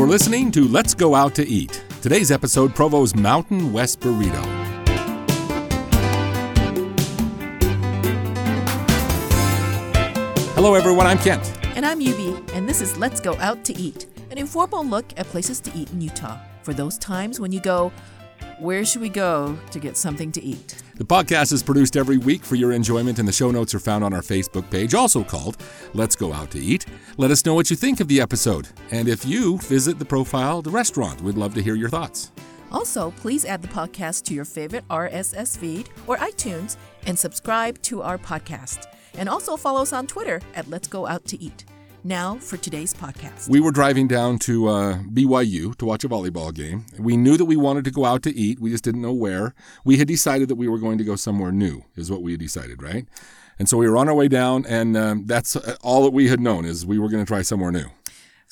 You're listening to Let's Go Out to Eat. Today's episode Provo's Mountain West Burrito. Hello, everyone. I'm Kent. And I'm Yubi, and this is Let's Go Out to Eat, an informal look at places to eat in Utah for those times when you go, Where should we go to get something to eat? The podcast is produced every week for your enjoyment, and the show notes are found on our Facebook page, also called Let's Go Out to Eat. Let us know what you think of the episode, and if you visit the profile, the restaurant, we'd love to hear your thoughts. Also, please add the podcast to your favorite RSS feed or iTunes and subscribe to our podcast. And also follow us on Twitter at Let's Go Out to Eat. Now for today's podcast. We were driving down to uh, BYU to watch a volleyball game. We knew that we wanted to go out to eat. We just didn't know where. We had decided that we were going to go somewhere new, is what we had decided, right? And so we were on our way down, and um, that's uh, all that we had known is we were going to try somewhere new.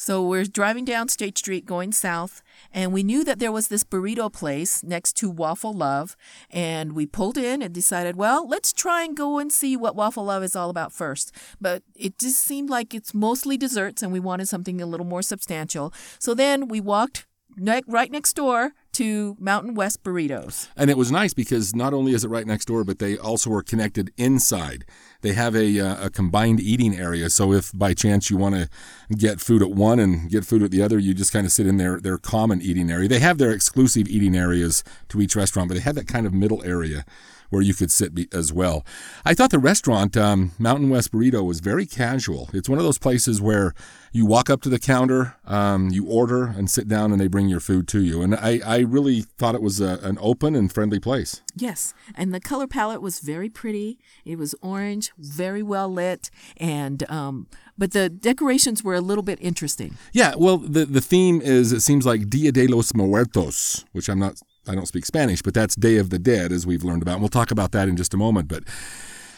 So we're driving down State Street going south, and we knew that there was this burrito place next to Waffle Love. And we pulled in and decided, well, let's try and go and see what Waffle Love is all about first. But it just seemed like it's mostly desserts, and we wanted something a little more substantial. So then we walked right next door to Mountain West Burritos. And it was nice because not only is it right next door, but they also are connected inside. They have a, uh, a combined eating area. So if by chance you want to get food at one and get food at the other, you just kind of sit in their, their common eating area. They have their exclusive eating areas to each restaurant, but they have that kind of middle area where you could sit be, as well. I thought the restaurant, um, Mountain West Burrito, was very casual. It's one of those places where you walk up to the counter, um, you order, and sit down, and they bring your food to you. And I, I really thought it was a, an open and friendly place. Yes, and the color palette was very pretty. It was orange, very well lit, and um, but the decorations were a little bit interesting. Yeah, well, the the theme is it seems like Dia de los Muertos, which I'm not I don't speak Spanish, but that's Day of the Dead, as we've learned about. And we'll talk about that in just a moment. But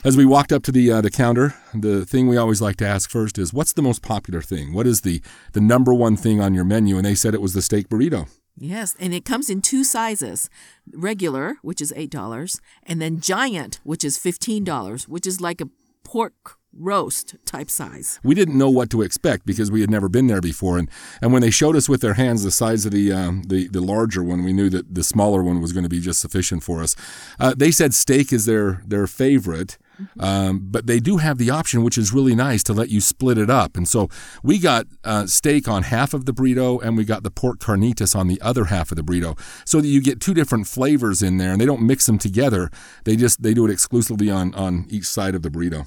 as we walked up to the uh, the counter, the thing we always like to ask first is, "What's the most popular thing? What is the the number one thing on your menu?" And they said it was the steak burrito. Yes, and it comes in two sizes regular, which is $8, and then giant, which is $15, which is like a pork roast type size. We didn't know what to expect because we had never been there before, and, and when they showed us with their hands the size of the um, the the larger one, we knew that the smaller one was going to be just sufficient for us. Uh, they said steak is their their favorite. Um, but they do have the option, which is really nice, to let you split it up. And so we got uh, steak on half of the burrito, and we got the pork carnitas on the other half of the burrito, so that you get two different flavors in there, and they don't mix them together. They just they do it exclusively on on each side of the burrito.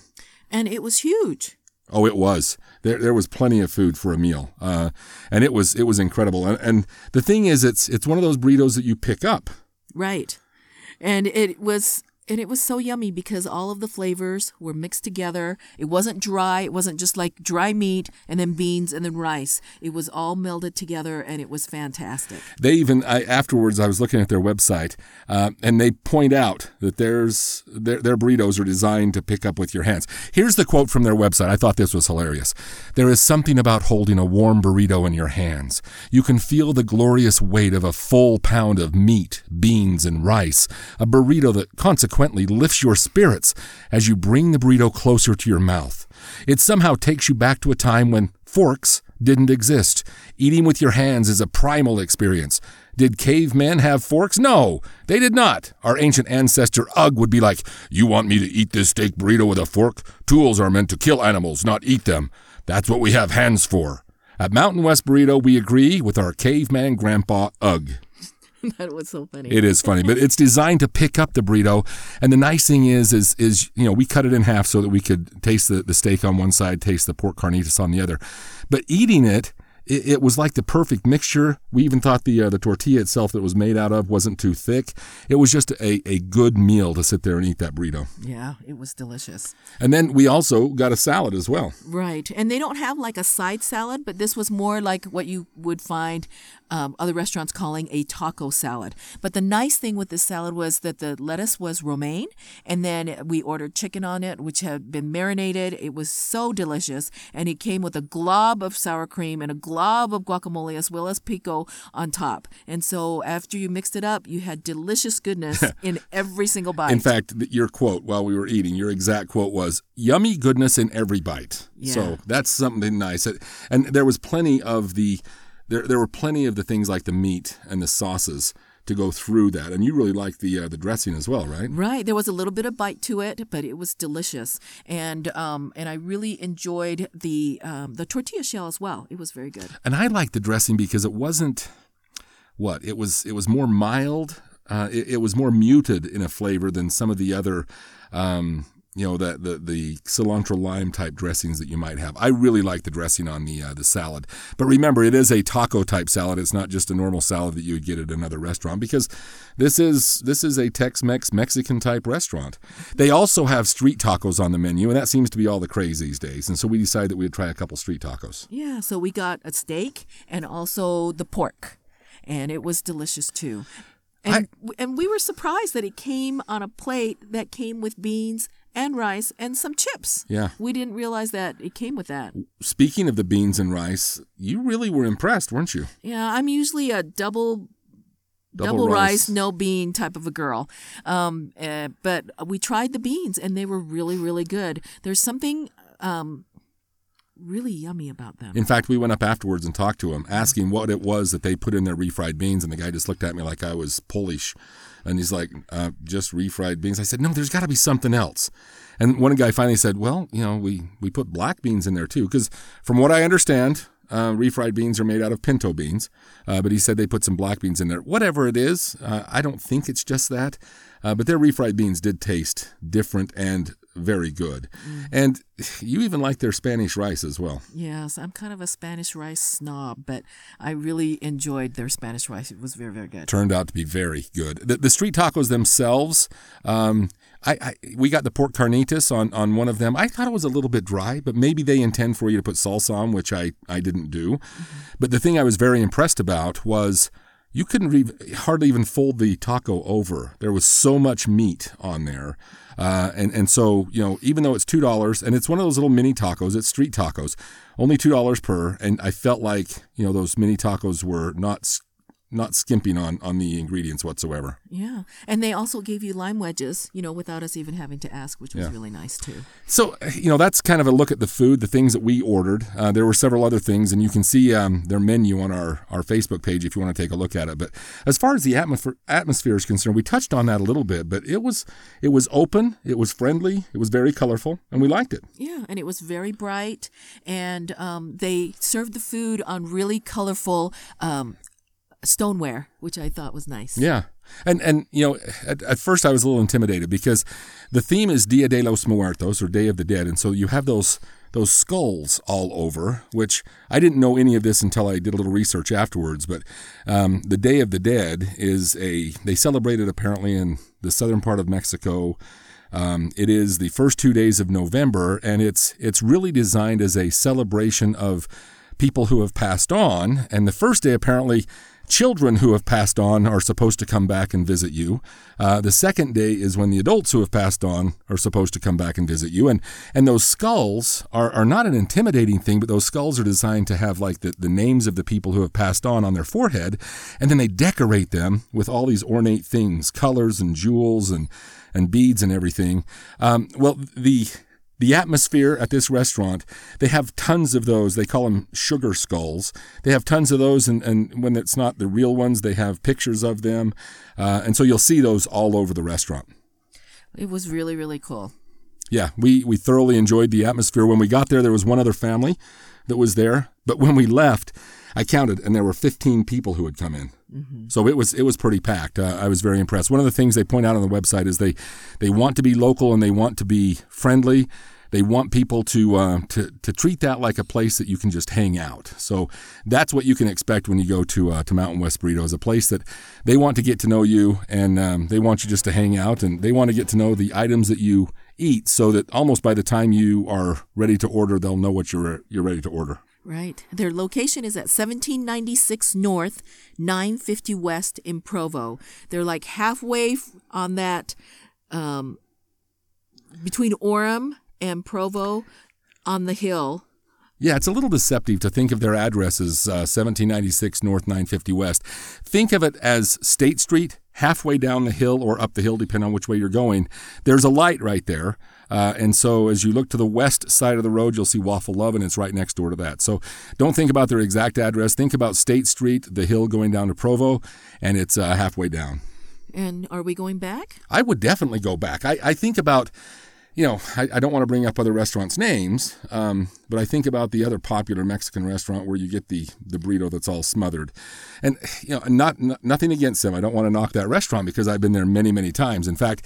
And it was huge. Oh, it was. There, there was plenty of food for a meal, uh, and it was it was incredible. And, and the thing is, it's it's one of those burritos that you pick up. Right. And it was and it was so yummy because all of the flavors were mixed together. It wasn't dry. It wasn't just like dry meat and then beans and then rice. It was all melded together and it was fantastic. They even I, afterwards, I was looking at their website, uh, and they point out that there's their, their burritos are designed to pick up with your hands. Here's the quote from their website. I thought this was hilarious. There is something about holding a warm burrito in your hands. You can feel the glorious weight of a full pound of meat, beans, and rice. A burrito that consequently lifts your spirits as you bring the burrito closer to your mouth. It somehow takes you back to a time when forks didn't exist. Eating with your hands is a primal experience. Did cavemen have forks? No, they did not. Our ancient ancestor Ugg would be like, You want me to eat this steak burrito with a fork? Tools are meant to kill animals, not eat them. That's what we have hands for. At Mountain West Burrito, we agree with our caveman grandpa Ugg. that was so funny. It is funny, but it's designed to pick up the burrito. And the nice thing is, is, is you know, we cut it in half so that we could taste the, the steak on one side, taste the pork carnitas on the other. But eating it, it, it was like the perfect mixture. We even thought the uh, the tortilla itself that it was made out of wasn't too thick. It was just a, a good meal to sit there and eat that burrito. Yeah, it was delicious. And then we also got a salad as well. Right. And they don't have like a side salad, but this was more like what you would find um, other restaurants calling a taco salad. But the nice thing with this salad was that the lettuce was romaine, and then we ordered chicken on it, which had been marinated. It was so delicious, and it came with a glob of sour cream and a glob of guacamole as well as pico on top. And so after you mixed it up, you had delicious goodness in every single bite. In fact, your quote while we were eating, your exact quote was "yummy goodness in every bite." Yeah. So that's something nice. And there was plenty of the there there were plenty of the things like the meat and the sauces to go through that. And you really like the uh, the dressing as well, right? Right. There was a little bit of bite to it, but it was delicious, and um, and I really enjoyed the um, the tortilla shell as well. It was very good. And I liked the dressing because it wasn't what it was. It was more mild. Uh, it, it, was more muted in a flavor than some of the other um, you know the, the the cilantro lime type dressings that you might have. I really like the dressing on the uh, the salad. But remember, it is a taco type salad. It's not just a normal salad that you would get at another restaurant because this is this is a Tex-Mex Mexican type restaurant. They also have street tacos on the menu, and that seems to be all the craze these days. And so we decided that we'd try a couple street tacos. Yeah, so we got a steak and also the pork, and it was delicious too. And, I, and we were surprised that it came on a plate that came with beans and rice and some chips. Yeah. We didn't realize that it came with that. Speaking of the beans and rice, you really were impressed, weren't you? Yeah, I'm usually a double double, double rice. rice. no bean type of a girl. Um, uh, but we tried the beans and they were really, really good. There's something um, really yummy about them. In fact, we went up afterwards and talked to him, asking what it was that they put in their refried beans, and the guy just looked at me like I was Polish, and he's like, uh, "Just refried beans." I said, "No, there's got to be something else." And one guy finally said, "Well, you know, we we put black beans in there too, because from what I understand." Uh, refried beans are made out of pinto beans, uh, but he said they put some black beans in there. Whatever it is, uh, I don't think it's just that. Uh, but their refried beans did taste different and very good. Mm. And you even like their Spanish rice as well. Yes, I'm kind of a Spanish rice snob, but I really enjoyed their Spanish rice. It was very, very good. Turned out to be very good. The, the street tacos themselves, um, I, I, we got the pork carnitas on, on one of them. I thought it was a little bit dry, but maybe they intend for you to put salsa on, which I, I didn't do. Mm-hmm. But the thing I was very impressed about was you couldn't re- hardly even fold the taco over. There was so much meat on there. Uh, and, and so, you know, even though it's $2 and it's one of those little mini tacos, it's street tacos, only $2 per. And I felt like, you know, those mini tacos were not not skimping on on the ingredients whatsoever. Yeah, and they also gave you lime wedges, you know, without us even having to ask, which was yeah. really nice too. So you know, that's kind of a look at the food, the things that we ordered. Uh, there were several other things, and you can see um, their menu on our our Facebook page if you want to take a look at it. But as far as the atmosphere atmosphere is concerned, we touched on that a little bit, but it was it was open, it was friendly, it was very colorful, and we liked it. Yeah, and it was very bright, and um, they served the food on really colorful. Um, stoneware, which I thought was nice. Yeah. And and you know, at, at, first I was a little intimidated because the theme is Dia de los Muertos or Day of the Dead, and so you have those those skulls all over, which I didn't know any of this until I did a little research afterwards. But um, the Day of the Dead is a they celebrate it apparently in the southern part of Mexico. Um, it is the first two days of November, and it's it's really designed as a celebration of people who have passed on. And the first day apparently children who have passed on are supposed to come back and visit you. Uh, the second day is when the adults who have passed on are supposed to come back and visit you. And and those skulls are, are not an intimidating thing, but those skulls are designed to have like the, the names of the people who have passed on on their forehead. And then they decorate them with all these ornate things, colors and jewels and, and beads and everything. Um, well, the the atmosphere at this restaurant, they have tons of those. They call them sugar skulls. They have tons of those, and, and when it's not the real ones, they have pictures of them. Uh, and so you'll see those all over the restaurant. It was really, really cool. Yeah, we, we thoroughly enjoyed the atmosphere. When we got there, there was one other family that was there. But when we left, I counted, and there were 15 people who had come in. Mm-hmm. So it was it was pretty packed. Uh, I was very impressed. One of the things they point out on the website is they they want to be local and they want to be friendly they want people to, uh, to, to treat that like a place that you can just hang out. So that's what you can expect when you go to, uh, to Mountain West Burrito Burritos, a place that they want to get to know you and um, they want you just to hang out and they want to get to know the items that you eat so that almost by the time you are ready to order, they'll know what you're, you're ready to order. Right. Their location is at 1796 North, 950 West in Provo. They're like halfway on that um, between Orem and Provo on the hill. Yeah, it's a little deceptive to think of their address as uh, 1796 North 950 West. Think of it as State Street, halfway down the hill or up the hill, depending on which way you're going. There's a light right there. Uh, and so as you look to the west side of the road, you'll see Waffle Love, and it's right next door to that. So don't think about their exact address. Think about State Street, the hill going down to Provo, and it's uh, halfway down. And are we going back? I would definitely go back. I, I think about you know, I, I, don't want to bring up other restaurants' names, um, but I think about the other popular Mexican restaurant where you get the the burrito that's all smothered, and you know, not, not nothing against them. I don't want to knock that restaurant because I've been there many many times. In fact,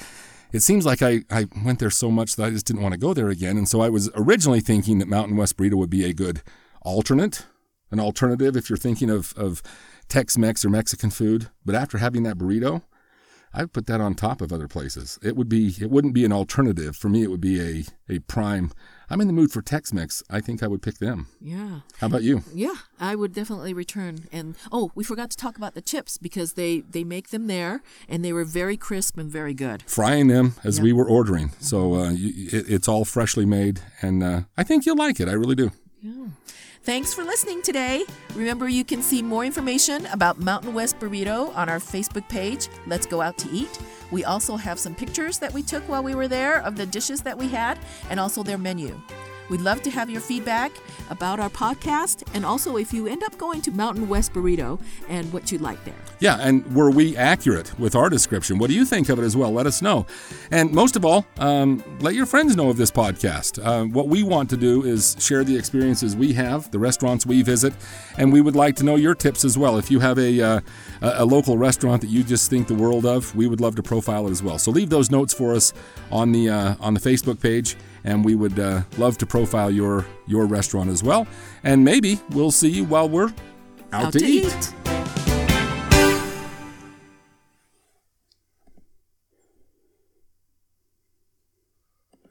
it seems like I, I went there so much that I just didn't want to go there again. And so I was originally thinking that Mountain West Burrito would be a good alternate, an alternative if you're thinking of of Tex Mex or Mexican food. But after having that burrito I would put that on top of other places. It would be it wouldn't be an alternative for me. It would be a a prime. I'm in the mood for Tex-Mex. I think I would pick them. Yeah. How about you? Yeah, I would definitely return. And oh, we forgot to talk about the chips because they they make them there and they were very crisp and very good. Frying them as yeah. we were ordering, so uh, you, it, it's all freshly made, and uh, I think you'll like it. I really do. Yeah. Thanks for listening today. Remember, you can see more information about Mountain West Burrito on our Facebook page, Let's Go Out to Eat. We also have some pictures that we took while we were there of the dishes that we had and also their menu. We'd love to have your feedback about our podcast and also if you end up going to Mountain West Burrito and what you like there. Yeah, and were we accurate with our description? What do you think of it as well? Let us know. And most of all, um, let your friends know of this podcast. Uh, what we want to do is share the experiences we have, the restaurants we visit, and we would like to know your tips as well. If you have a, uh, a local restaurant that you just think the world of, we would love to profile it as well. So leave those notes for us on the uh, on the Facebook page and we would uh, love to profile your your restaurant as well. And maybe we'll see you while we're out, out to, eat. eat.